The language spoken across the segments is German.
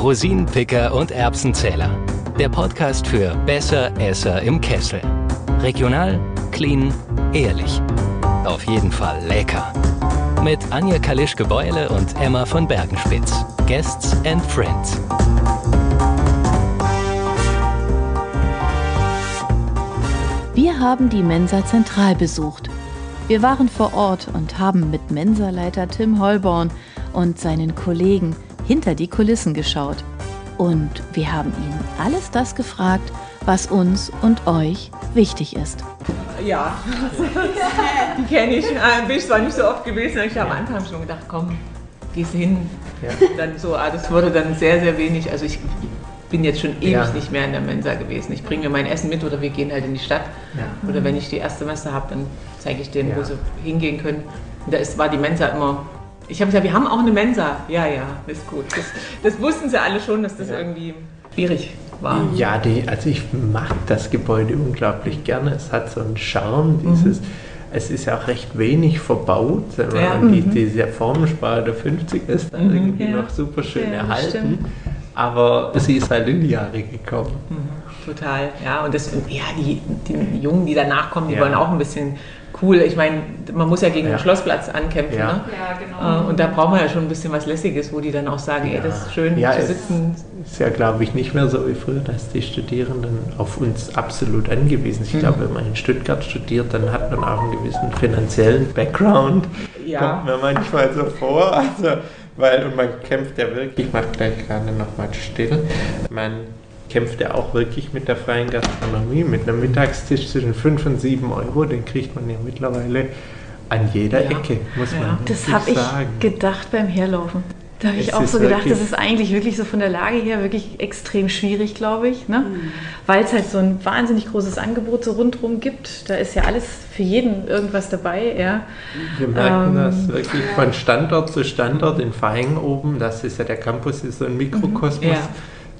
Rosinenpicker und Erbsenzähler. Der Podcast für Besser Esser im Kessel. Regional, clean, ehrlich. Auf jeden Fall lecker. Mit Anja Kalischke-Beule und Emma von Bergenspitz. Guests and Friends. Wir haben die Mensa Zentral besucht. Wir waren vor Ort und haben mit Mensaleiter Tim Holborn und seinen Kollegen hinter die Kulissen geschaut. Und wir haben ihn alles das gefragt, was uns und euch wichtig ist. Ja, die kenne ich. Äh, Bin ich zwar nicht so oft gewesen, aber ich habe am Anfang schon gedacht, komm, gehst hin. Dann so, ah, das wurde dann sehr, sehr wenig. Also ich bin jetzt schon ewig Ja. nicht mehr in der Mensa gewesen. Ich bringe mir mein Essen mit oder wir gehen halt in die Stadt. Ja. Oder wenn ich die erste Messe habe, dann zeige ich denen, wo sie hingehen können. Und da ist, war die Mensa immer. Ich habe gesagt, wir haben auch eine Mensa. Ja, ja, ist gut. Das, das wussten sie alle schon, dass das Ja. irgendwie schwierig war. Ja, die, also ich mag das Gebäude unglaublich gerne. Es hat so einen Charme, dieses, es ist ja auch recht wenig verbaut. Wenn man Ja. an die, diese Formensprache der 50 ist da irgendwie Ja. noch super schön erhalten. stimmt. Aber sie ist halt in die Jahre gekommen. Total, ja. Und das, ja, die, die Jungen, die danach kommen, die Ja. wollen auch ein bisschen cool. Ich meine, man muss ja gegen Ja. den Schlossplatz ankämpfen. Ja. Ne? Äh, Und da braucht man ja schon ein bisschen was Lässiges, wo die dann auch sagen, ey, das ist schön ja, zu es sitzen. ist ja, glaube ich, nicht mehr so wie früher, dass die Studierenden auf uns absolut angewiesen sind. Ich glaube, wenn man in Stuttgart studiert, dann hat man auch einen gewissen finanziellen Background. Ja. Kommt mir manchmal so vor. Also, weil, und man kämpft ja wirklich, ich mache gleich gerade nochmal still, man kämpft ja auch wirklich mit der freien Gastronomie, mit einem Mittagstisch zwischen 5 und 7 Euro, den kriegt man ja mittlerweile an jeder Ja. Ecke, muss man Ja. Das wirklich habe ich gedacht beim Herlaufen. Da habe ich Es auch so gedacht, das ist eigentlich wirklich so von der Lage her wirklich extrem schwierig, glaube ich. Ne? Weil es halt so ein wahnsinnig großes Angebot so rundherum gibt. Da ist ja alles für jeden irgendwas dabei. Ja. Wir merken Ähm, das wirklich von Standort zu Standort in Feing oben. Das ist ja der Campus, ist so ein Mikrokosmos. Ja.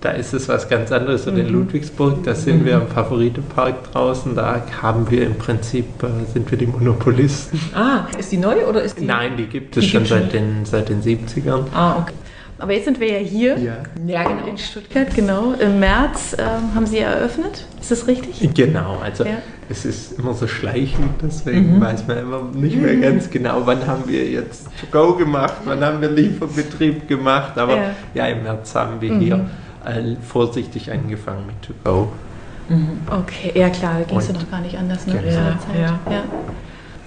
Da ist es was ganz anderes. Und in Ludwigsburg, da sind wir im Favoritenpark draußen. Da haben wir im Prinzip, äh, sind wir die Monopolisten. Ah, ist die neu oder ist die? Nein, die gibt es Die schon gibt's seit den, seit den 70ern. Ah, okay. Aber jetzt sind wir ja hier Ja. Ja, genau. in Stuttgart, genau. Im März ähm, haben Sie eröffnet. Ist das richtig? Genau, also Ja. es ist immer so schleichend, deswegen weiß man immer nicht mehr ganz genau, wann haben wir jetzt To Go gemacht, wann haben wir Lieferbetrieb gemacht, aber Ja. ja, im März haben wir hier äh, vorsichtig angefangen mit To Go. Okay, ja klar, da ging es ja noch gar nicht anders ne, Genau. Ja, Zeit. ja. Ja.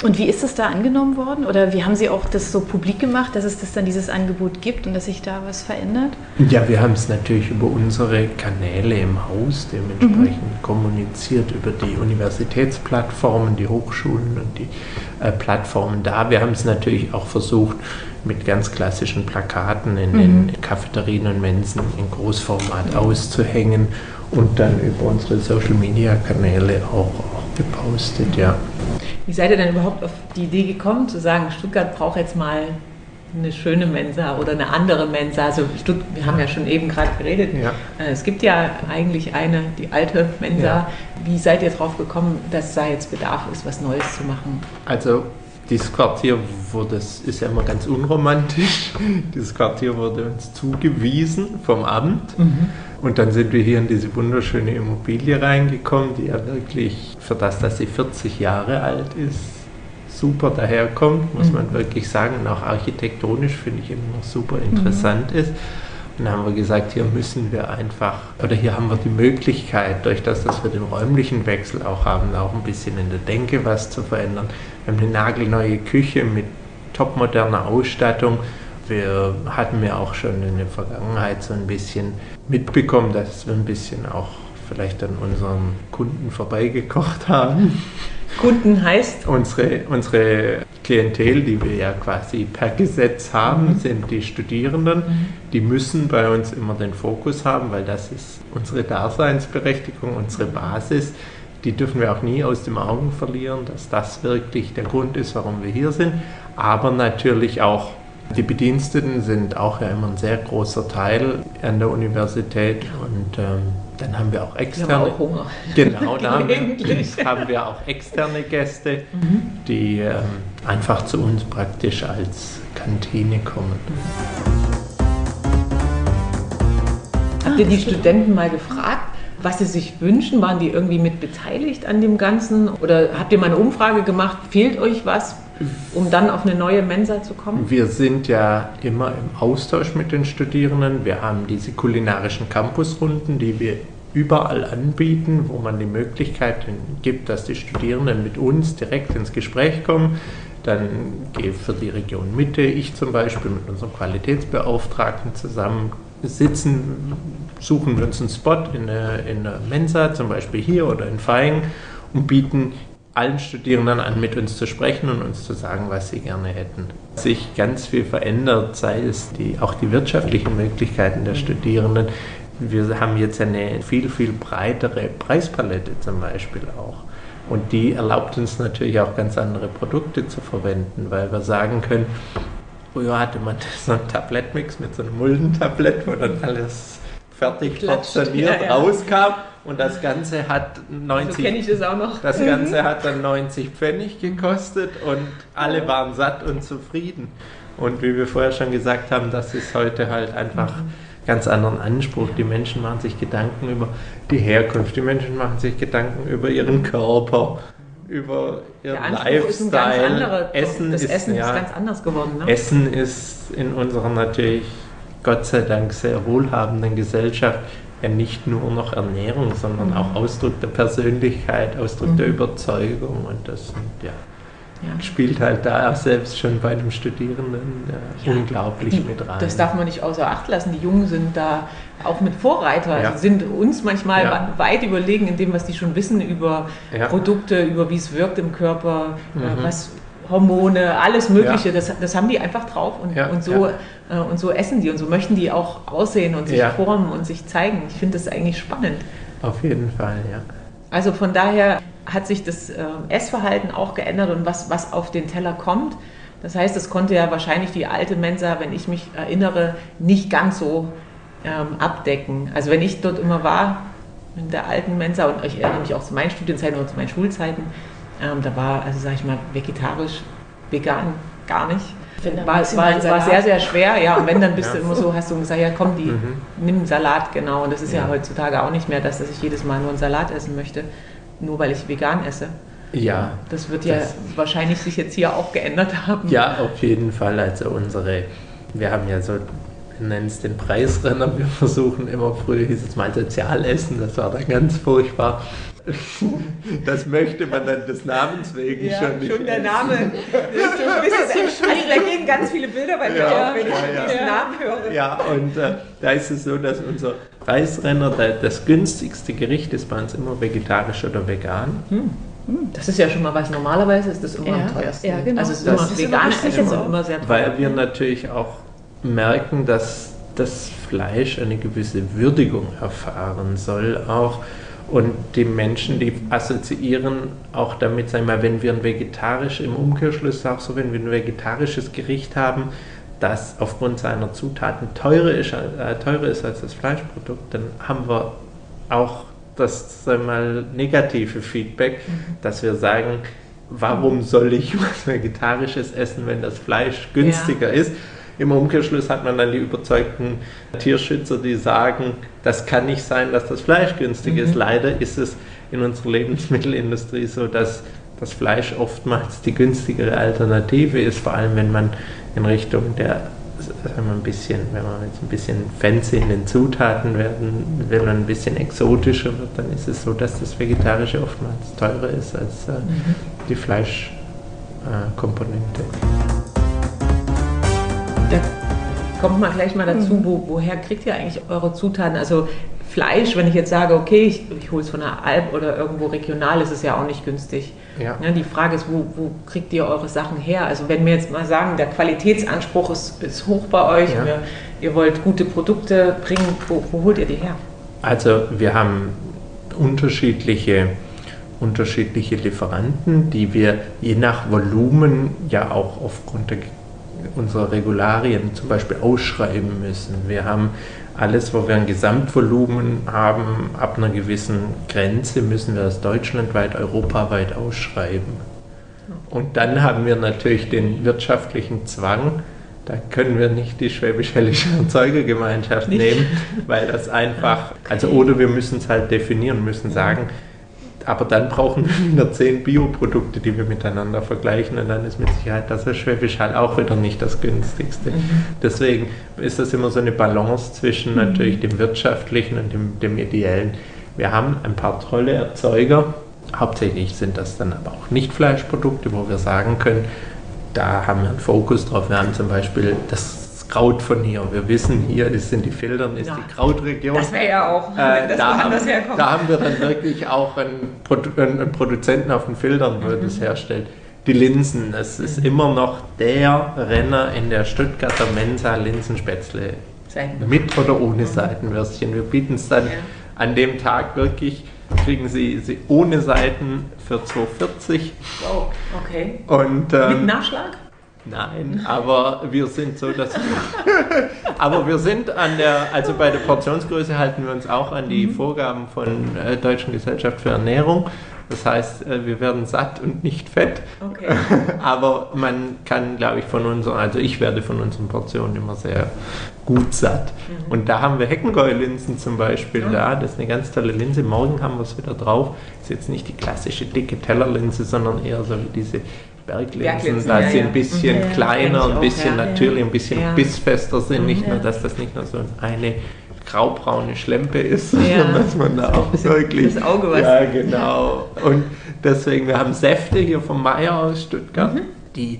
Und wie ist es da angenommen worden? Oder wie haben Sie auch das so publik gemacht, dass es das dann dieses Angebot gibt und dass sich da was verändert? Ja, wir haben es natürlich über unsere Kanäle im Haus dementsprechend kommuniziert, über die Universitätsplattformen, die Hochschulen und die äh, Plattformen da. Wir haben es natürlich auch versucht, mit ganz klassischen Plakaten in den Cafeterien und Mensen in Großformat auszuhängen und dann über unsere Social-Media-Kanäle auch, auch gepostet, ja. Wie seid ihr denn überhaupt auf die Idee gekommen, zu sagen, Stuttgart braucht jetzt mal eine schöne Mensa oder eine andere Mensa? Also Stutt wir haben ja schon eben gerade geredet. Ja. Äh, Es gibt ja eigentlich eine, die alte Mensa. Ja. Wie seid ihr drauf gekommen, dass da jetzt Bedarf ist, was Neues zu machen? Also dieses Quartier wurde, das ist ja immer ganz unromantisch, dieses Quartier wurde uns zugewiesen vom Amt und dann sind wir hier in diese wunderschöne Immobilie reingekommen, die ja wirklich für das, dass sie 40 Jahre alt ist, super daherkommt, muss man wirklich sagen, und auch architektonisch finde ich immer noch super interessant ist. Und dann haben wir gesagt, hier müssen wir einfach, oder hier haben wir die Möglichkeit, durch das, dass wir den räumlichen Wechsel auch haben, auch ein bisschen in der Denke was zu verändern. Wir haben eine nagelneue Küche mit topmoderner Ausstattung. Wir hatten ja auch schon in der Vergangenheit so ein bisschen mitbekommen, dass wir ein bisschen auch vielleicht an unseren Kunden vorbeigekocht haben. Kunden heißt, Unsere, unsere Klientel, die wir ja quasi per Gesetz haben, sind die Studierenden. Die müssen bei uns immer den Fokus haben, weil das ist unsere Daseinsberechtigung, unsere Basis. Die dürfen wir auch nie aus dem Augen verlieren, dass das wirklich der Grund ist, warum wir hier sind. Aber natürlich auch die Bediensteten sind auch ja immer ein sehr großer Teil an der Universität und ähm, dann haben wir auch wir haben externe. auch Hunger. Genau, da haben wir, haben wir auch externe Gäste, die ähm, einfach zu uns praktisch als Kantine kommen. Habt ihr die Studenten mal gefragt, was sie sich wünschen? Waren die irgendwie mit beteiligt an dem Ganzen? Oder habt ihr mal eine Umfrage gemacht? Fehlt euch was, um dann auf eine neue Mensa zu kommen? Wir sind ja immer im Austausch mit den Studierenden. Wir haben diese kulinarischen Campusrunden, die wir überall anbieten, wo man die Möglichkeit gibt, dass die Studierenden mit uns direkt ins Gespräch kommen. Dann gehe für die Region Mitte ich zum Beispiel mit unserem Qualitätsbeauftragten zusammen sitzen, suchen wir uns einen Spot in der, in der Mensa, zum Beispiel hier oder in Feing und bieten allen Studierenden an, mit uns zu sprechen und uns zu sagen, was sie gerne hätten. Sich ganz viel verändert, sei es die, auch die wirtschaftlichen Möglichkeiten der Studierenden. Wir haben jetzt eine viel, viel breitere Preispalette zum Beispiel auch. Und die erlaubt uns natürlich auch ganz andere Produkte zu verwenden, weil wir sagen können, früher hatte man so einen Tablettmix mit so einem Muldentablett, wo dann alles fertig portioniert ja, ja. rauskam. Und das Ganze hat 90. So kenne ich das auch noch. Das Ganze mhm. hat dann 90 Pfennig gekostet und alle waren satt und zufrieden. Und wie wir vorher schon gesagt haben, das ist heute halt einfach mhm. ganz anderen Anspruch. Die Menschen machen sich Gedanken über die Herkunft, die Menschen machen sich Gedanken über ihren Körper, über ihren Lifestyle. Andere, Essen das ist, Essen ja, ist ganz anders geworden. Ne? Essen ist in unserer natürlich Gott sei Dank sehr wohlhabenden Gesellschaft ja nicht nur noch Ernährung, sondern mhm. auch Ausdruck der Persönlichkeit, Ausdruck mhm. der Überzeugung und das sind, ja, ja. spielt halt da auch selbst schon bei dem Studierenden ja, unglaublich die, mit rein. Das darf man nicht außer Acht lassen. Die Jungen sind da auch mit Vorreiter, ja. sind uns manchmal weit überlegen in dem, was die schon wissen über Produkte, über wie es wirkt im Körper, mhm. was Hormone, alles Mögliche, ja. das, das haben die einfach drauf und, ja, und, so, ja. äh, und so essen die und so möchten die auch aussehen und sich formen und sich zeigen. Ich finde das eigentlich spannend. Auf jeden Fall, ja. Also von daher hat sich das äh, Essverhalten auch geändert und was, was auf den Teller kommt. Das heißt, das konnte ja wahrscheinlich die alte Mensa, wenn ich mich erinnere, nicht ganz so ähm, abdecken. Also wenn ich dort immer war, in der alten Mensa, und ich erinnere mich auch zu meinen Studienzeiten und zu meinen Schulzeiten, ähm, da war, also sag ich mal, vegetarisch, vegan gar nicht. War, war, war, sehr, sehr schwer, ja. Und wenn, dann bist ja. du immer so, hast du gesagt, ja komm, die, mhm. nimm einen Salat, genau. Und das ist ja. ja. heutzutage auch nicht mehr, dass, dass ich jedes Mal nur einen Salat essen möchte, nur weil ich vegan esse. Ja. Das wird ja wahrscheinlich sich jetzt hier auch geändert haben. Ja, auf jeden Fall. Also unsere, wir haben ja so, wir nennen es den Preisrenner, wir versuchen immer, früher hieß es mal Sozialessen, das war dann ganz furchtbar. Das möchte man dann des Namens wegen ja, schon nicht. Schon der Name. also da gehen ganz viele Bilder bei mir ja, auf, wenn ich ja, diesen Namen höre. Ja, und äh, da ist es so, dass unser Preisrenner, das günstigste Gericht ist bei uns immer vegetarisch oder vegan. Hm. hm. Das ist ja schon mal was. Normalerweise ist das immer ja, am teuersten. Ja, genau. Also es ist das immer ist vegan, ist immer, immer sehr teuer. Weil wir natürlich auch merken, dass das Fleisch eine gewisse Würdigung erfahren soll, auch und die Menschen, die assoziieren auch damit, sagen wir mal, wenn wir ein vegetarisch, im Umkehrschluss auch so, wenn wir ein vegetarisches Gericht haben, das aufgrund seiner Zutaten teurer ist, äh, teurer ist als das Fleischprodukt, dann haben wir auch das sagen wir mal, negative Feedback, mhm. dass wir sagen, warum soll ich was Vegetarisches essen, wenn das Fleisch günstiger ja. ist? Im Umkehrschluss hat man dann die überzeugten Tierschützer, die sagen, das kann nicht sein, dass das Fleisch günstig mhm. ist. Leider ist es in unserer Lebensmittelindustrie so, dass das Fleisch oftmals die günstigere Alternative ist, vor allem wenn man in Richtung der sagen wir ein bisschen, wenn man jetzt ein bisschen fancy in den Zutaten werden will und ein bisschen exotischer wird, dann ist es so, dass das Vegetarische oftmals teurer ist als äh, mhm. die Fleischkomponente. Äh, kommt man gleich mal dazu, mhm. wo, woher kriegt ihr eigentlich eure Zutaten? Also Fleisch, wenn ich jetzt sage, okay, ich, ich hole es von der Alp oder irgendwo regional, ist es ja auch nicht günstig. Ja. Ja, die Frage ist, wo, wo, kriegt ihr eure Sachen her? Also wenn wir jetzt mal sagen, der Qualitätsanspruch ist, ist hoch bei euch, ja. wir, ihr wollt gute Produkte bringen, wo, wo holt ihr die her? Also wir haben unterschiedliche unterschiedliche Lieferanten, die wir je nach Volumen ja auch aufgrund der unsere Regularien zum Beispiel ausschreiben müssen. Wir haben alles, wo wir ein Gesamtvolumen haben, ab einer gewissen Grenze müssen wir das deutschlandweit, europaweit ausschreiben. Und dann haben wir natürlich den wirtschaftlichen Zwang, da können wir nicht die schwäbisch-hellische Erzeugergemeinschaft nicht. nehmen, weil das einfach, okay. also oder wir müssen es halt definieren, müssen sagen, aber dann brauchen wir wieder zehn Bioprodukte, die wir miteinander vergleichen und dann ist mit Sicherheit das Schwäbisch Hall auch wieder nicht das günstigste. Mhm. Deswegen ist das immer so eine Balance zwischen mhm. natürlich dem wirtschaftlichen und dem, dem ideellen. Wir haben ein paar tolle Erzeuger, hauptsächlich sind das dann aber auch nicht Fleischprodukte, wo wir sagen können, da haben wir einen Fokus drauf. Wir haben zum Beispiel das Kraut von hier. Wir wissen, hier ist, sind die Feldern, ist ja. die Krautregion. Das wäre ja auch, äh, da, haben, da haben wir dann wirklich auch einen, Produ einen Produzenten auf den Feldern, der mhm. das herstellt. Die Linsen, es ist mhm. immer noch der Renner in der Stuttgarter Mensa Linsenspätzle. Mit oder ohne Seitenwürstchen. Wir bieten es dann ja. an dem Tag wirklich kriegen Sie sie ohne Seiten für 2,40. Wow, okay. Und, ähm, Mit Nachschlag? Nein, aber wir sind so, dass wir, aber wir sind an der, also bei der Portionsgröße halten wir uns auch an die mhm. Vorgaben von äh, Deutschen Gesellschaft für Ernährung. Das heißt, äh, wir werden satt und nicht fett. Okay. Aber man kann, glaube ich, von unseren, also ich werde von unseren Portionen immer sehr gut satt. Mhm. Und da haben wir Heckengäu-Linsen zum Beispiel da. Das ist eine ganz tolle Linse. Morgen haben wir es wieder drauf. Ist jetzt nicht die klassische dicke Tellerlinse, sondern eher so diese Berglinsen, da sie ein bisschen ja, kleiner, ein bisschen auch, natürlich, ein bisschen bissfester sind. Nicht nur, dass das nicht nur so eine graubraune Schlempe ist, sondern dass man da auch wirklich. Das Auge was. Ja, genau. Und deswegen, wir haben Säfte hier vom Meier aus Stuttgart, mhm. die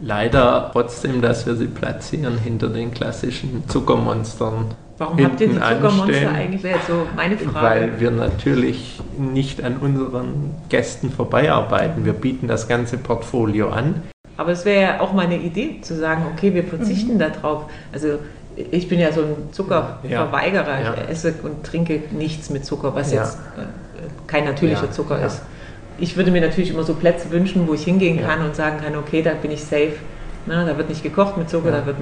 leider trotzdem, dass wir sie platzieren hinter den klassischen Zuckermonstern Warum habt ihr die Zuckermonster eigentlich? Wäre jetzt so meine Frage. Weil wir natürlich nicht an unseren Gästen vorbeiarbeiten. Wir bieten das ganze Portfolio an. Aber es wäre ja auch mal eine Idee zu sagen, okay, wir verzichten mhm. darauf. Also ich bin ja so ein Zuckerverweigerer. Ja. Ich esse und trinke nichts mit Zucker, was ja. jetzt äh, kein natürlicher Zucker ist. Ich würde mir natürlich immer so Plätze wünschen, wo ich hingehen kann und sagen kann, okay, da bin ich safe Ne, da wird nicht gekocht mit Zucker, ja. da,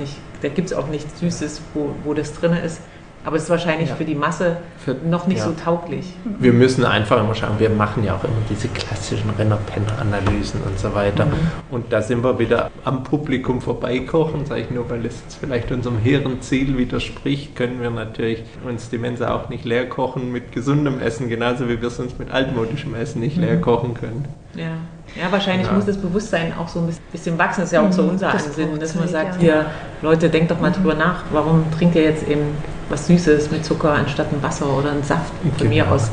da gibt es auch nichts Süßes, wo, wo das drin ist. Aber es ist wahrscheinlich ja. für die Masse für, noch nicht ja. so tauglich. Wir müssen einfach immer schauen, wir machen ja auch immer diese klassischen Renner-Penner-Analysen und so weiter. Mhm. Und da sind wir wieder am Publikum vorbeikochen, sage ich nur, weil es vielleicht unserem hehren Ziel widerspricht, können wir natürlich uns die Mensa auch nicht leer kochen mit gesundem Essen, genauso wie wir es uns mit altmodischem Essen nicht mhm. leer kochen können. Ja. Ja, wahrscheinlich ja. muss das Bewusstsein auch so ein bisschen wachsen. Das ist ja auch so mhm. unser das Ansinnen, dass man sagt, hier, Leute, denkt doch mal mhm. drüber nach, warum trinkt ihr jetzt eben was Süßes mit Zucker anstatt ein Wasser oder ein Saft von genau, mir aus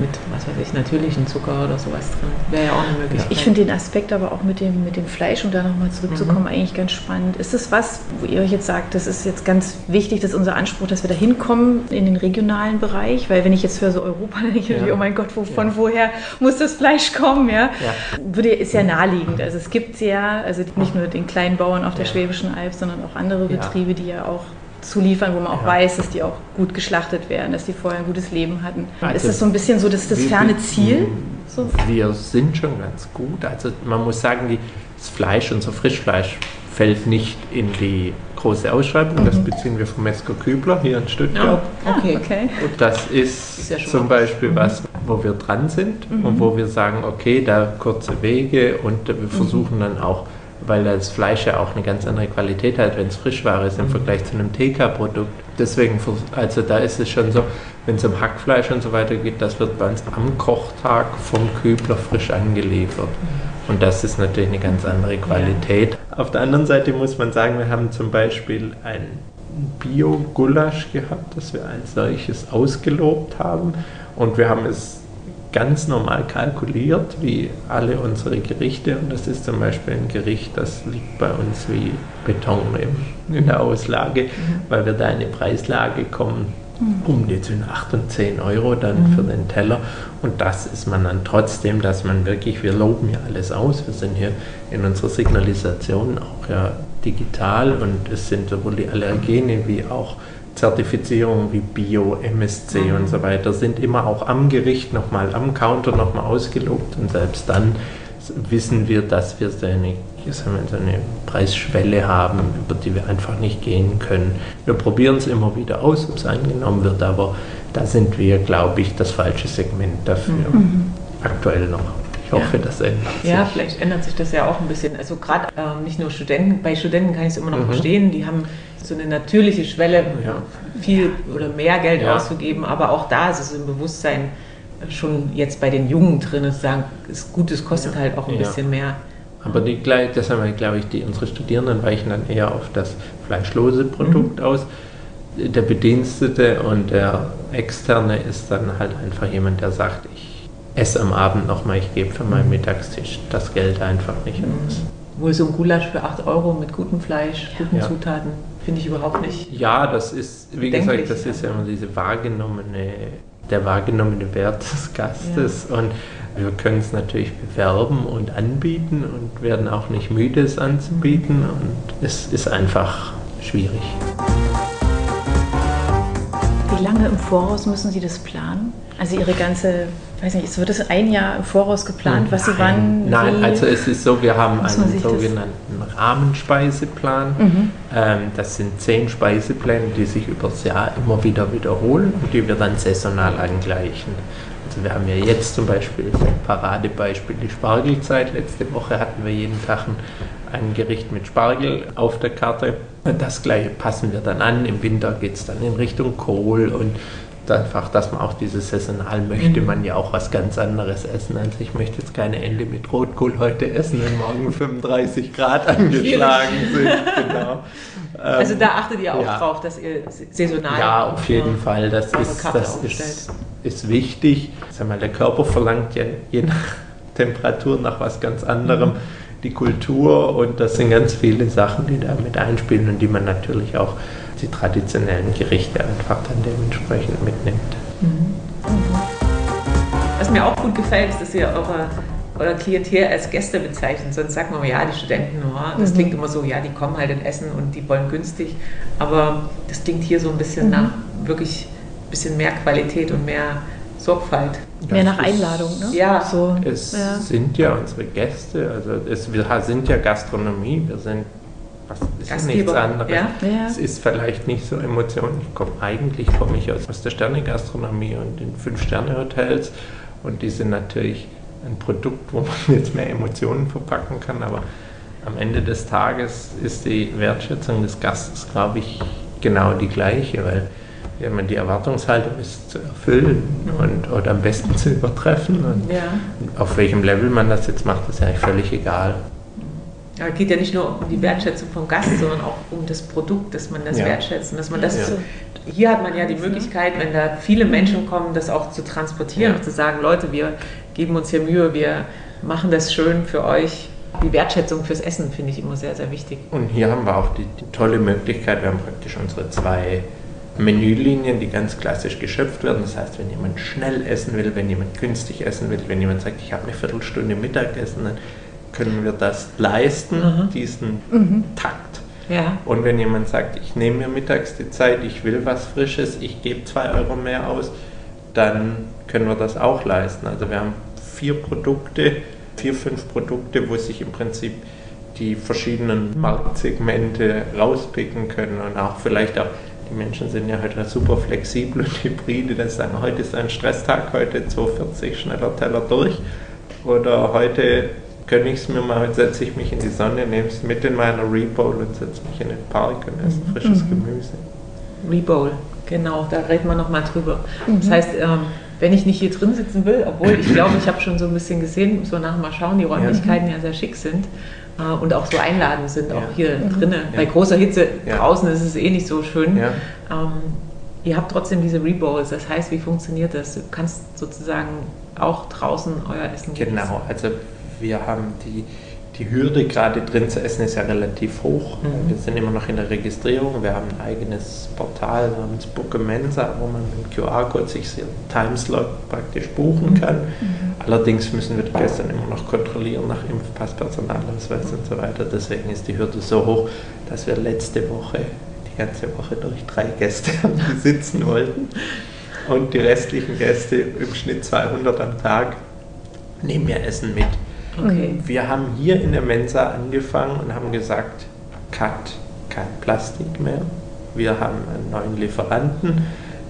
mit, was weiß ich, natürlichen Zucker oder sowas drin. Wäre ja auch eine Möglichkeit. Ich finde den Aspekt aber auch mit dem, mit dem Fleisch, um da nochmal zurückzukommen, mhm. eigentlich ganz spannend. Ist das was, wo ihr euch jetzt sagt, das ist jetzt ganz wichtig, das ist unser Anspruch, dass wir da hinkommen in den regionalen Bereich? Weil wenn ich jetzt höre so Europa, dann denke ich ja. oh mein Gott, wo, von ja. woher muss das Fleisch kommen? Ja? ja. Würde, ist ja naheliegend. Also es gibt ja, also nicht nur den kleinen Bauern auf der Schwäbischen Alb, sondern auch andere Betriebe, die ja auch zu liefern, wo man auch ja. weiß, dass die auch gut geschlachtet werden, dass die vorher ein gutes Leben hatten. Also ist das so ein bisschen so das, das ferne Ziel? So? Wir sind schon ganz gut. Also man muss sagen, das Fleisch, unser Frischfleisch, fällt nicht in die große Ausschreibung. Mhm. Das beziehen wir vom Mesker Kübler hier in Stuttgart. Ja, okay. okay. Und das ist, ist ja zum Beispiel mhm. was, wo wir dran sind mhm. und wo wir sagen, okay, da kurze Wege und wir versuchen dann auch weil das Fleisch ja auch eine ganz andere Qualität hat, wenn es Frischware ist im mhm. Vergleich zu einem TK-Produkt. Deswegen, also da ist es schon so, wenn es um Hackfleisch und so weiter geht, das wird bei uns am Kochtag vom Kübler frisch angeliefert. Mhm. Und das ist natürlich eine ganz andere Qualität. Ja. Auf der anderen Seite muss man sagen, wir haben zum Beispiel ein Bio-Gulasch gehabt, das wir als solches ausgelobt haben. Und wir haben es ganz normal kalkuliert, wie alle unsere Gerichte. Und das ist zum Beispiel ein Gericht, das liegt bei uns wie Beton in der Auslage, weil wir da in eine Preislage kommen, mhm. um die zwischen 8 und 10 Euro dann mhm. für den Teller. Und das ist man dann trotzdem, dass man wirklich, wir loben ja alles aus. Wir sind hier in unserer Signalisation auch ja digital und es sind sowohl die Allergene wie auch Zertifizierungen wie Bio, MSC mhm. und so weiter sind immer auch am Gericht nochmal, am Counter nochmal ausgelobt und selbst dann wissen wir, dass wir so eine, so eine Preisschwelle haben, über die wir einfach nicht gehen können. Wir probieren es immer wieder aus, ob es angenommen wird, aber da sind wir, glaube ich, das falsche Segment dafür. Mhm. Aktuell noch. Ich hoffe, das ändert sich. Ja, vielleicht ändert sich das ja auch ein bisschen. Also gerade ähm, nicht nur Studenten, bei Studenten kann ich es immer noch mhm. verstehen, die haben so eine natürliche Schwelle, ja. viel oder mehr Geld ja. auszugeben, aber auch da ist es im Bewusstsein schon jetzt bei den Jungen drin, zu sagen, ist gut, es kostet halt auch ein bisschen mehr. Aber die, deshalb glaube ich, die, unsere Studierenden weichen dann eher auf das fleischlose Produkt mhm. aus. Der Bedienstete und der Externe ist dann halt einfach jemand, der sagt, ich esse am Abend nochmal, ich gebe für meinen Mittagstisch das Geld einfach nicht mhm. aus. Wohl so ein Gulasch für 8 Euro mit gutem Fleisch, guten ja. Zutaten, finde ich überhaupt nicht. Ja, das ist, wie gesagt, das ist ja immer diese wahrgenommene, der wahrgenommene Wert des Gastes ja. und wir können es natürlich bewerben und anbieten und werden auch nicht müde, es anzubieten und es ist einfach schwierig. Wie lange im Voraus müssen Sie das planen? Also Ihre ganze, weiß nicht, wird es ein Jahr im Voraus geplant, was Sie wann? Nein, also es ist so, wir haben einen sogenannten Rahmenspeiseplan. Mhm. Ähm, das sind zehn Speisepläne, die sich über das Jahr immer wieder wiederholen und die wir dann saisonal angleichen. Also wir haben ja jetzt zum Beispiel ein Paradebeispiel die Spargelzeit. Letzte Woche hatten wir jeden Tag ein, ein Gericht mit Spargel auf der Karte. Das gleiche passen wir dann an. Im Winter geht es dann in Richtung Kohl und einfach, dass man auch dieses Saisonal möchte mhm. man ja auch was ganz anderes essen. Also ich möchte jetzt keine Ende mit Rotkohl heute essen, wenn morgen 35 Grad angeschlagen sind. Genau. Also da achtet ihr auch ja. drauf, dass ihr saisonal. Ja, auf jeden Fall. Das, ist, das ist, ist, wichtig. Sag mal, der Körper verlangt ja je nach Temperatur nach was ganz anderem. Mhm. Die Kultur und das sind ganz viele Sachen, die da mit einspielen und die man natürlich auch die traditionellen Gerichte einfach dann dementsprechend mitnimmt. Mhm. Was mir auch gut gefällt, ist, dass ihr eure oder Klientel als Gäste bezeichnen. Sonst sagt man ja, die Studenten, oh, das mhm. klingt immer so, ja, die kommen halt in Essen und die wollen günstig. Aber das klingt hier so ein bisschen mhm. nach wirklich ein bisschen mehr Qualität und mehr Sorgfalt. Mehr nach Einladung, ne? Ja. So, es ja. sind ja unsere Gäste, also es, wir sind ja Gastronomie, wir sind was ist Gastgeber. nichts anderes. Ja? Ja. Es ist vielleicht nicht so Emotionen. Ich komme eigentlich komme ich aus, aus der Sterne-Gastronomie und den Fünf-Sterne-Hotels und die sind natürlich ein Produkt, wo man jetzt mehr Emotionen verpacken kann, aber am Ende des Tages ist die Wertschätzung des Gastes, glaube ich, genau die gleiche, weil ja, man die Erwartungshaltung ist zu erfüllen und oder am besten zu übertreffen. Und ja. auf welchem Level man das jetzt macht, ist ja eigentlich völlig egal. Ja, es geht ja nicht nur um die Wertschätzung vom Gast, sondern auch um das Produkt, dass man das ja. wertschätzt dass man das ja. hier hat man ja die Möglichkeit, wenn da viele Menschen kommen, das auch zu transportieren und zu sagen, Leute, wir geben uns hier Mühe, wir machen das schön für euch. Die Wertschätzung fürs Essen finde ich immer sehr, sehr wichtig. Und hier haben wir auch die, die tolle Möglichkeit, wir haben praktisch unsere zwei Menülinien, die ganz klassisch geschöpft werden. Das heißt, wenn jemand schnell essen will, wenn jemand günstig essen will, wenn jemand sagt, ich habe eine Viertelstunde Mittagessen, dann können wir das leisten, mhm. diesen mhm. Takt. Ja. Und wenn jemand sagt, ich nehme mir mittags die Zeit, ich will was Frisches, ich gebe zwei Euro mehr aus, dann können wir das auch leisten. Also wir haben vier Produkte, vier, fünf Produkte, wo sich im Prinzip die verschiedenen Marktsegmente rauspicken können und auch vielleicht auch, die Menschen sind ja heute super flexibel und hybride, dass sagen, heute ist ein Stresstag, heute 2,40 schneller Teller durch oder heute gönne ich es mir mal, setze ich mich in die Sonne, nehme es mit in meiner Rebowl und setze mich in den Park und esse mhm. frisches mhm. Gemüse. Rebowl, genau, da reden wir nochmal drüber. Mhm. Das heißt, ähm, wenn ich nicht hier drin sitzen will, obwohl ich glaube, ich habe schon so ein bisschen gesehen, muss man nachher mal schauen, die Räumlichkeiten ja, ja sehr schick sind äh, und auch so einladend sind, ja. auch hier mhm. drinnen. Ja. Bei großer Hitze draußen ist es eh nicht so schön. Ähm, ihr habt trotzdem diese Rebowls, das heißt, wie funktioniert das? Du kannst sozusagen auch draußen euer Essen genießen. Genau, also wir haben die die Hürde, gerade drin zu essen, ist ja relativ hoch. Mhm. Wir sind immer noch in der Registrierung. Wir haben ein eigenes Portal namens Bookemensa, wo man mit dem QR-Code sich den Timeslot praktisch buchen mhm. kann. Mhm. Allerdings müssen wir die Gäste dann immer noch kontrollieren nach Impfpass, Personalausweis und so weiter. Deswegen ist die Hürde so hoch, dass wir letzte Woche, die ganze Woche durch drei Gäste sitzen wollten. Und die restlichen Gäste im Schnitt 200 am Tag nehmen wir Essen mit. Okay. Wir haben hier in der Mensa angefangen und haben gesagt, Cut, kein Plastik mehr. Wir haben einen neuen Lieferanten,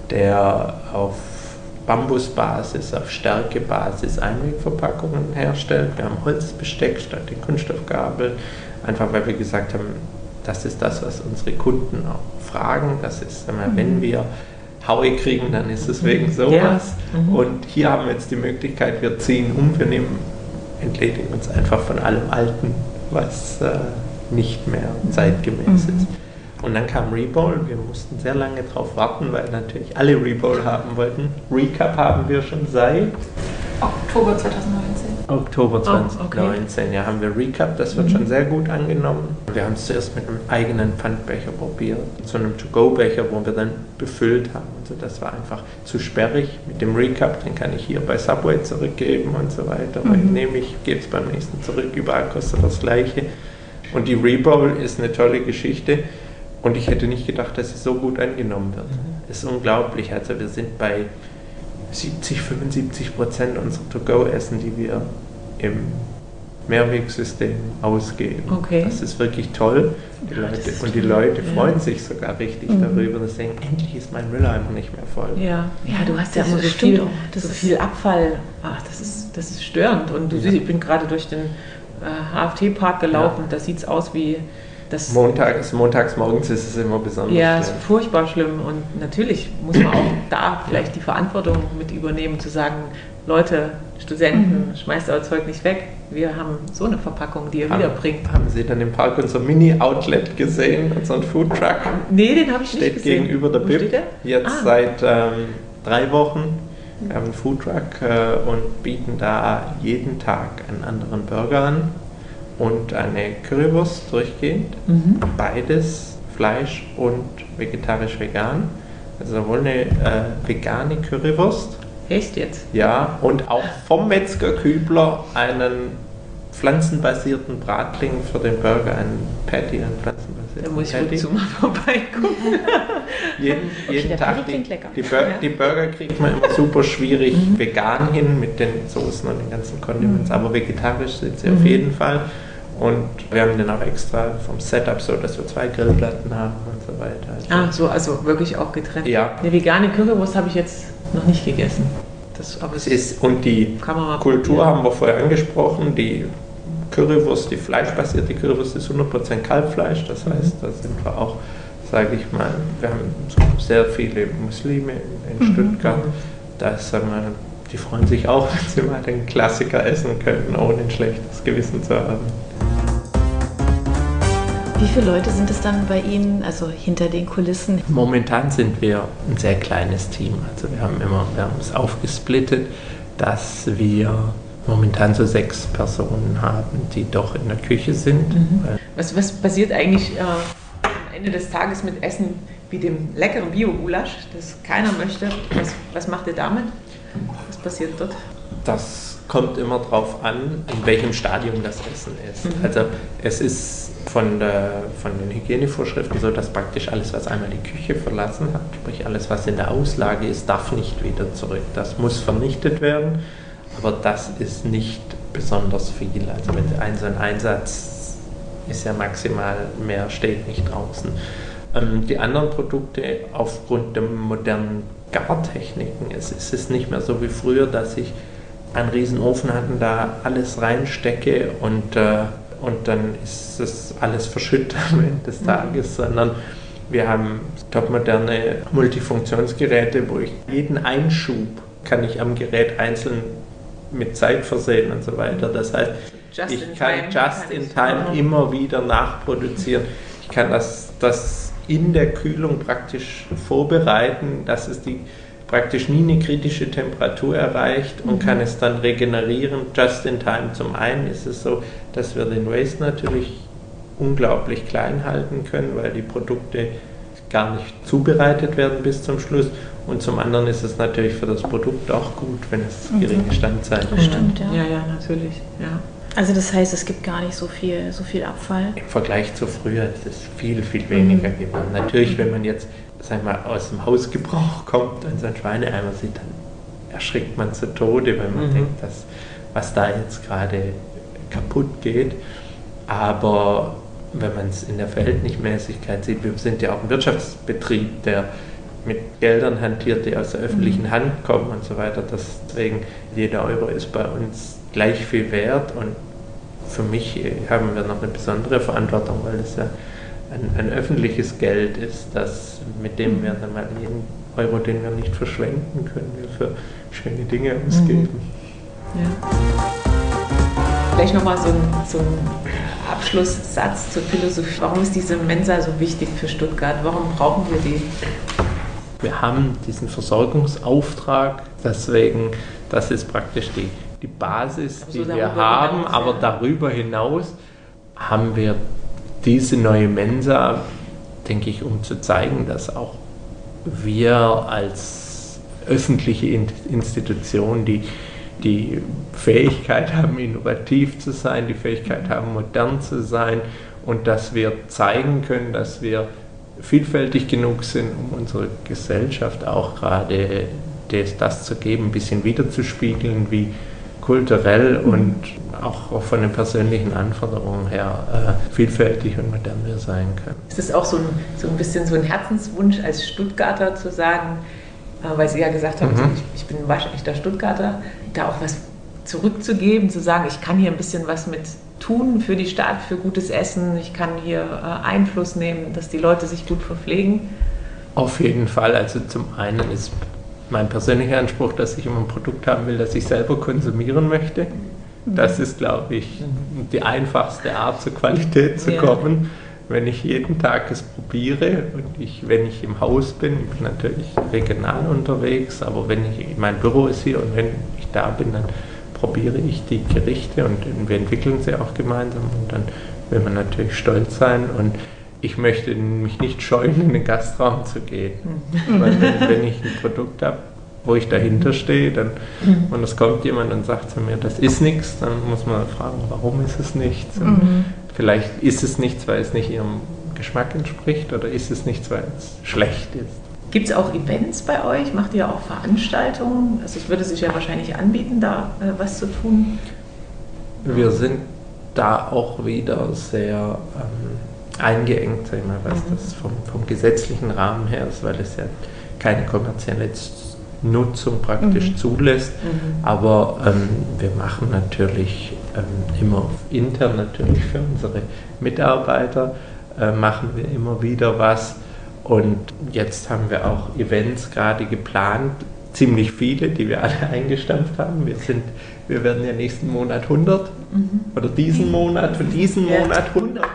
der auf Bambusbasis, auf Stärkebasis Einwegverpackungen herstellt. Wir haben Holzbesteck statt den Kunststoffgabel, einfach weil wir gesagt haben, das ist das, was unsere Kunden auch fragen. Das ist, wenn mhm. wir Haue kriegen, dann ist es wegen sowas. Ja. Mhm. Und hier haben wir jetzt die Möglichkeit, wir ziehen um, wir nehmen, entledigen uns einfach von allem Alten, was äh, nicht mehr zeitgemäß mhm. ist. Und dann kam Rebowl. Wir mussten sehr lange darauf warten, weil natürlich alle Rebowl haben wollten. Recap haben wir schon seit Oktober 2019. Oktober 2019, oh, okay. ja, haben wir Recap. Das wird mhm. schon sehr gut angenommen. Wir haben es zuerst mit einem eigenen Pfandbecher probiert, so einem To-Go-Becher, wo wir dann befüllt haben. Also das war einfach zu sperrig. Mit dem Recap, den kann ich hier bei Subway zurückgeben und so weiter. Mhm. Weil nehme ich, gebe es beim nächsten zurück. Überall kostet das Gleiche. Und die Rebowl ist eine tolle Geschichte und ich hätte nicht gedacht, dass sie so gut angenommen wird. Mhm. Ist unglaublich. Also wir sind bei 70, 75 Prozent unserer To-Go-Essen, die wir im Mehrwegsystem ausgeben. Okay. Das ist wirklich toll. Die Leute, und die Leute ja. freuen sich sogar richtig mhm. darüber, sie denken, endlich ist mein Mülleimer nicht mehr voll. Ja, ja du hast ja immer so viel, so viel Abfall. Ach, das ist, das ist störend. Und du ja. siehst, ich bin gerade durch den äh, HFT-Park gelaufen. Ja. Da sieht es aus wie das Montags, montags morgens ist es immer besonders ja, ist furchtbar schlimm. Und natürlich muss man auch da vielleicht die Verantwortung mit übernehmen, zu sagen, Leute, Studenten, mhm. schmeißt euer Zeug nicht weg. Wir haben so eine Verpackung, die ihr haben, wiederbringt. Haben Sie dann im Park unser Mini-Outlet gesehen, unseren Foodtruck? Nee, den habe ich Steht nicht gesehen. gegenüber der BIP. Jetzt ah. seit ähm, drei Wochen. Wir haben einen Foodtruck äh, und bieten da jeden Tag einen anderen Burger an und eine Currywurst durchgehend. Mhm. Beides Fleisch und vegetarisch-vegan. Also sowohl eine äh, vegane Currywurst. Echt jetzt? Ja, und auch vom Metzger Kübler einen pflanzenbasierten Bratling für den Burger, einen Patty, einen pflanzenbasierten Da muss ich Patty. mal vorbeigucken. jeden, okay, jeden Tag. Die, die, Bur ja. die, Burger kriegt man immer super schwierig mhm. vegan hin mit den Soßen und den ganzen Condiments, mhm. aber vegetarisch sind sie mhm. auf jeden Fall. Und wir haben den auch extra vom Setup so, dass wir zwei Grillplatten haben und so weiter. Also ah, so, also wirklich auch getrennt. Ja. Eine vegane Currywurst habe ich jetzt noch nicht gegessen. Das, aber es ist, und die Kultur haben wir vorher angesprochen, die Currywurst, die fleischbasierte Currywurst ist 100% Kalbfleisch, das mhm. heißt, da sind wir auch, sage ich mal, wir haben sehr viele Muslime in, in mhm. Stuttgart, da sagen wir, die freuen sich auch, wenn sie mal den Klassiker essen können, ohne ein schlechtes Gewissen zu haben. Wie viele Leute sind es dann bei Ihnen, also hinter den Kulissen? Momentan sind wir ein sehr kleines Team. Also wir haben immer, wir haben es aufgesplittet, dass wir momentan so sechs Personen haben, die doch in der Küche sind. Mhm. Was, was passiert eigentlich äh, am Ende des Tages mit Essen wie dem leckeren Bio-Gulasch, das keiner möchte? Was, was macht ihr damit? Was passiert dort? Das kommt immer darauf an, in welchem Stadium das Essen ist. Mhm. Also es ist von, der, von den Hygienevorschriften so, dass praktisch alles, was einmal die Küche verlassen hat, sprich alles, was in der Auslage ist, darf nicht wieder zurück. Das muss vernichtet werden, aber das ist nicht besonders viel. Also wenn ein so ein Einsatz ist ja maximal mehr, steht nicht draußen. Ähm, die anderen Produkte aufgrund der modernen Gartechniken ist, ist es nicht mehr so wie früher, dass ich einen riesen Ofen hatte, da alles reinstecke und äh, und dann ist das alles verschüttet am Ende des mhm. Tages, sondern wir haben topmoderne Multifunktionsgeräte, wo ich jeden Einschub kann ich am Gerät einzeln mit Zeit versehen und so weiter. Das heißt, just ich kann time, just in time mhm. immer wieder nachproduzieren. Ich kann das, das in der Kühlung praktisch vorbereiten, dass es die praktisch nie eine kritische Temperatur erreicht und mhm. kann es dann regenerieren, just in time. Zum einen ist es so, dass wir den Waste natürlich unglaublich klein halten können, weil die Produkte gar nicht zubereitet werden bis zum Schluss. Und zum anderen ist es natürlich für das Produkt auch gut, wenn es mhm. geringe Standzeiten hat. Stimmt, ja. Ja, ja, natürlich. Ja. Also das heißt, es gibt gar nicht so viel, so viel Abfall? Im Vergleich zu früher ist es viel, viel weniger mhm. geworden. Natürlich, wenn man jetzt sag mal, aus dem Hausgebrauch kommt und so ein Schweineeimer sieht, dann erschrickt man zu Tode, wenn man mhm. denkt, dass, was da jetzt gerade kaputt geht. Aber wenn man es in der Verhältnismäßigkeit sieht, wir sind ja auch ein Wirtschaftsbetrieb, der mit Geldern hantiert, die aus der öffentlichen Hand kommen und so weiter. Deswegen, jeder Euro ist bei uns gleich viel wert und für mich äh, haben wir noch eine besondere Verantwortung, weil es ja ein, ein öffentliches Geld ist, das, mit dem wir dann mal jeden Euro, den wir nicht verschwenden können, wir für schöne Dinge ausgeben. Mhm. Ja. Vielleicht nochmal so ein, so ein Abschlusssatz zur Philosophie. Warum ist diese Mensa so wichtig für Stuttgart? Warum brauchen wir die? Wir haben diesen Versorgungsauftrag, deswegen, das ist praktisch die, die Basis, also die wir haben, hinaus, aber ja. darüber hinaus haben wir diese neue Mensa, denke ich, um zu zeigen, dass auch wir als öffentliche Institution, die die Fähigkeit haben, innovativ zu sein, die Fähigkeit haben, modern zu sein und dass wir zeigen können, dass wir vielfältig genug sind, um unsere Gesellschaft auch gerade das, das zu geben, ein bisschen wiederzuspiegeln, wie kulturell mhm. und auch von den persönlichen Anforderungen her äh, vielfältig und modern wir sein können. Ist es auch so ein, so ein bisschen so ein Herzenswunsch als Stuttgarter zu sagen, äh, weil Sie ja gesagt haben, mhm. ich, ich bin ein waschechter Stuttgarter, da auch was zurückzugeben, zu sagen, ich kann hier ein bisschen was mit tun für die Stadt, für gutes Essen, ich kann hier äh, Einfluss nehmen, dass die Leute sich gut verpflegen? Auf jeden Fall. Also zum einen ist mein persönlicher Anspruch, dass ich immer ein Produkt haben will, das ich selber konsumieren möchte. Das ist, glaube ich, die einfachste Art zur Qualität zu kommen. Wenn ich jeden Tag es probiere und ich, wenn ich im Haus bin, ich bin natürlich regional unterwegs, aber wenn ich, mein Büro ist hier und wenn ich da bin, dann probiere ich die Gerichte und wir entwickeln sie auch gemeinsam und dann will man natürlich stolz sein und ich möchte mich nicht scheuen, in den Gastraum zu gehen. Mhm. Weil wenn, wenn ich ein Produkt habe, wo ich dahinter stehe, dann, mhm. und es kommt jemand und sagt zu mir, das ist nichts, dann muss man fragen, warum ist es nichts? Mhm. Vielleicht ist es nichts, weil es nicht ihrem Geschmack entspricht oder ist es nichts, weil es schlecht ist. Gibt es auch Events bei euch? Macht ihr auch Veranstaltungen? Also es würde sich ja wahrscheinlich anbieten, da äh, was zu tun. Wir sind da auch wieder sehr ähm, eingeengt, sag ich mal, was mhm. das vom, vom, gesetzlichen Rahmen her ist, weil es ja keine kommerzielle Nutzung praktisch mhm. zulässt. Mhm. Aber ähm, wir machen natürlich ähm, immer intern natürlich für unsere Mitarbeiter, äh, machen wir immer wieder was und jetzt haben wir auch Events gerade geplant, ziemlich viele, die wir alle eingestampft haben. Wir, sind, wir werden ja nächsten Monat 100 mhm. oder diesen Monat, für diesen Monat 100.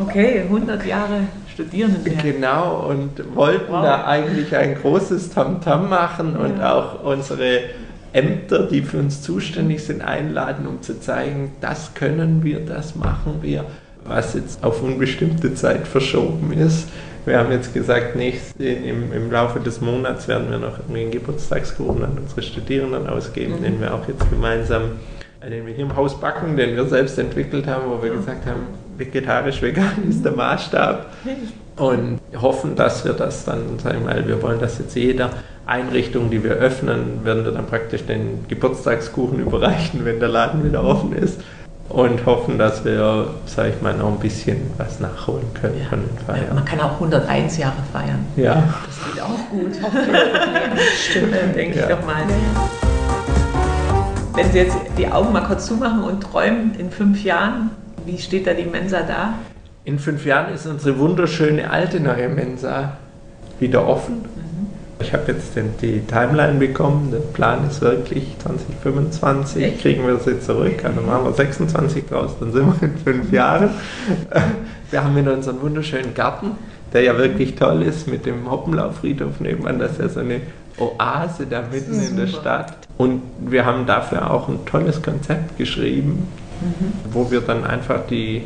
Okay, 100 Jahre Studierenden. Genau, und wollten wow. da eigentlich ein großes Tamtam -Tam machen ja. und auch unsere Ämter, die für uns zuständig sind, einladen, um zu zeigen, das können wir, das machen wir, was jetzt auf unbestimmte Zeit verschoben ist. Wir haben jetzt gesagt, nächst, im, im Laufe des Monats werden wir noch einen Geburtstagskuchen an unsere Studierenden ausgeben, mhm. den wir auch jetzt gemeinsam, den wir hier im Haus backen, den wir selbst entwickelt haben, wo wir gesagt haben, vegetarisch-vegan ist der Maßstab. Und hoffen, dass wir das dann, sagen wir mal, wir wollen das jetzt jeder Einrichtung, die wir öffnen, werden wir dann praktisch den Geburtstagskuchen überreichen, wenn der Laden wieder offen ist und hoffen, dass wir, sag ich mal, noch ein bisschen was nachholen können ja. von den Feiern. Ja, man kann auch 101 Jahre feiern. Ja. Das geht auch gut. Stimmt, denke ja. ich doch mal. Wenn Sie jetzt die Augen mal kurz zumachen und träumen in fünf Jahren, wie steht da die Mensa da? In fünf Jahren ist unsere wunderschöne alte neue Mensa wieder offen. Ich habe jetzt den, die Timeline bekommen. Der Plan ist wirklich 2025 Echt? kriegen wir sie zurück. Also machen wir 26 draus, dann sind wir in fünf Jahren. Wir haben wieder unseren wunderschönen Garten, der ja wirklich toll ist mit dem Hoppenlauffriedhof nebenan. Das ist ja so eine Oase da mitten in der Stadt. Und wir haben dafür auch ein tolles Konzept geschrieben, mhm. wo wir dann einfach die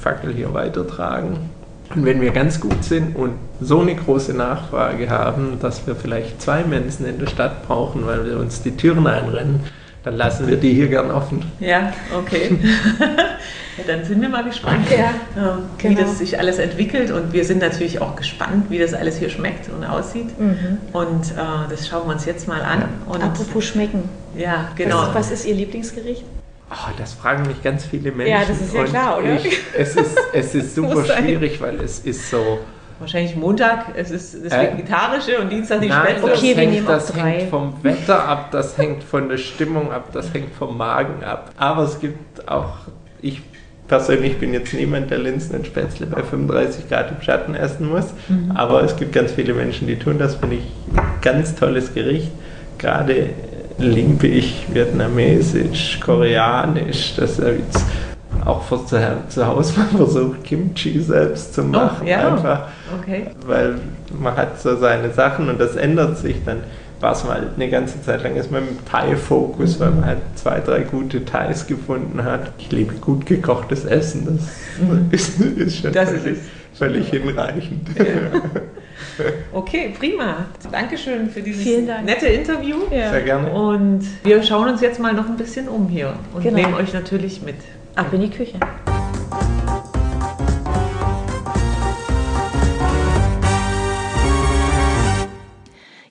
Fackel hier weitertragen und wenn wir ganz gut sind und so eine große Nachfrage haben, dass wir vielleicht zwei Menschen in der Stadt brauchen, weil wir uns die Türen einrennen, dann lassen wir die hier gern offen. Ja, okay. ja, dann sind wir mal gespannt, ja, ähm, wie genau. das sich alles entwickelt. Und wir sind natürlich auch gespannt, wie das alles hier schmeckt und aussieht. Mhm. Und äh, das schauen wir uns jetzt mal an. Und Apropos schmecken. Ja, genau. Was, was ist Ihr Lieblingsgericht? Oh, das fragen mich ganz viele Menschen. Ja, das ist ja klar, oder? Ich, es, ist, es ist super schwierig, weil es ist so, wahrscheinlich Montag, es ist das äh, Vegetarische und Dienstag die Nein, Spätzle. Okay, wir nehmen das drei. hängt vom Wetter ab, das hängt von der Stimmung ab, das hängt vom Magen ab. Aber es gibt auch, ich persönlich bin jetzt niemand, der Linsen und Spätzle bei 35 Grad im Schatten essen muss. Mhm. Aber es gibt ganz viele Menschen, die tun das. Finde ich ein ganz tolles Gericht. Gerade liebe ich vietnamesisch, koreanisch. Das ist jetzt auch für zu, zu Hause mal versucht, Kimchi selbst zu oh, machen. Oh, ja. Einfach, okay. weil man hat so seine Sachen und das ändert sich dann war es mal eine ganze Zeit lang ist man im Thai-Fokus, weil man halt zwei, drei gute Thais gefunden hat. Ich liebe gut gekochtes Essen, das mhm. ist, ist, schon das völlig, ist völlig hinreichend. Ja. Okay, prima. Dankeschön für dieses nette Interview. Ja. Sehr gerne. Und wir schauen uns jetzt mal noch ein bisschen um hier und genau. nehmen euch natürlich mit. Ab in die Küche.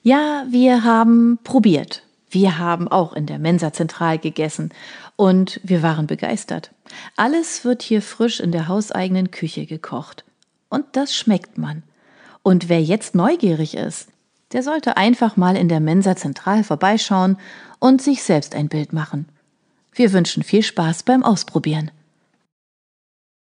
Ja, wir haben probiert. Wir haben auch in der Mensa Zentral gegessen und wir waren begeistert. Alles wird hier frisch in der hauseigenen Küche gekocht. Und das schmeckt man. Und wer jetzt neugierig ist, der sollte einfach mal in der Mensa Zentral vorbeischauen und sich selbst ein Bild machen. Wir wünschen viel Spaß beim Ausprobieren.